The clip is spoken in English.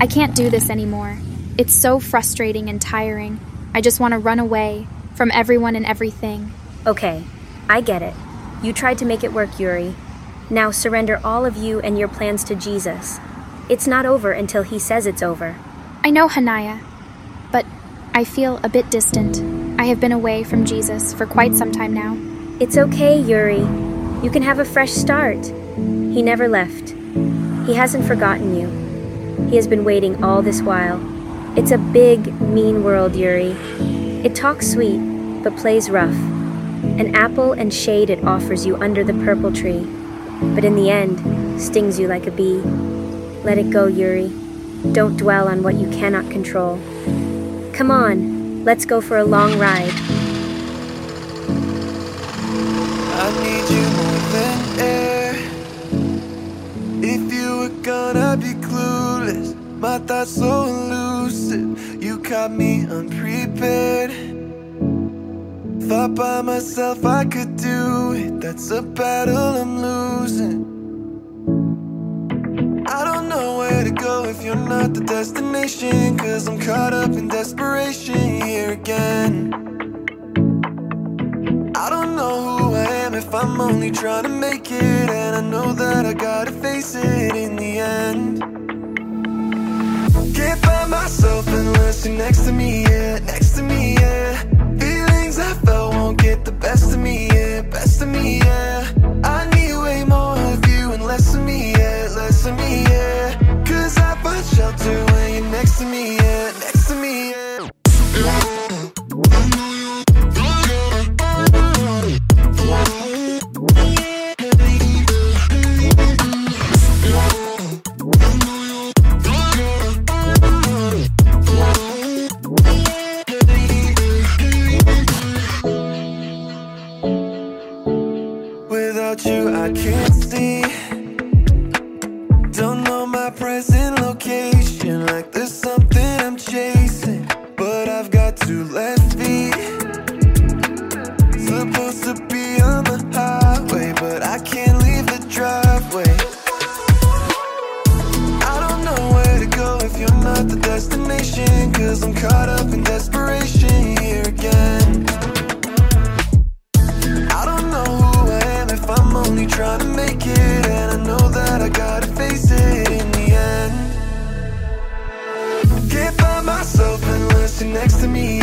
I can't do this anymore. It's so frustrating and tiring. I just want to run away from everyone and everything. Okay, I get it. You tried to make it work, Yuri. Now surrender all of you and your plans to Jesus. It's not over until he says it's over. I know, Hanaya, but I feel a bit distant. I have been away from Jesus for quite some time now. It's okay, Yuri. You can have a fresh start. He never left. He hasn't forgotten you. He has been waiting all this while. It's a big, mean world, Yuri. It talks sweet, but plays rough. An apple and shade it offers you under the purple tree, but in the end, stings you like a bee. Let it go, Yuri. Don't dwell on what you cannot control. Come on, let's go for a long ride. I need you more than air. If you were gonna be my thoughts so elusive, you caught me unprepared. Thought by myself I could do it, that's a battle I'm losing. I don't know where to go if you're not the destination, cause I'm caught up in desperation here again. I don't know who I am if I'm only trying to make it, and I know that I gotta face to me, Without you, I can't see. Don't know my present location, like there's something I'm chasing. But I've got two left feet. Supposed to be on the highway, but I can't leave the driveway. I don't know where to go if you're not the destination. Cause I'm caught up in desperation Gotta face it in the end. Can't find myself unless you're next to me,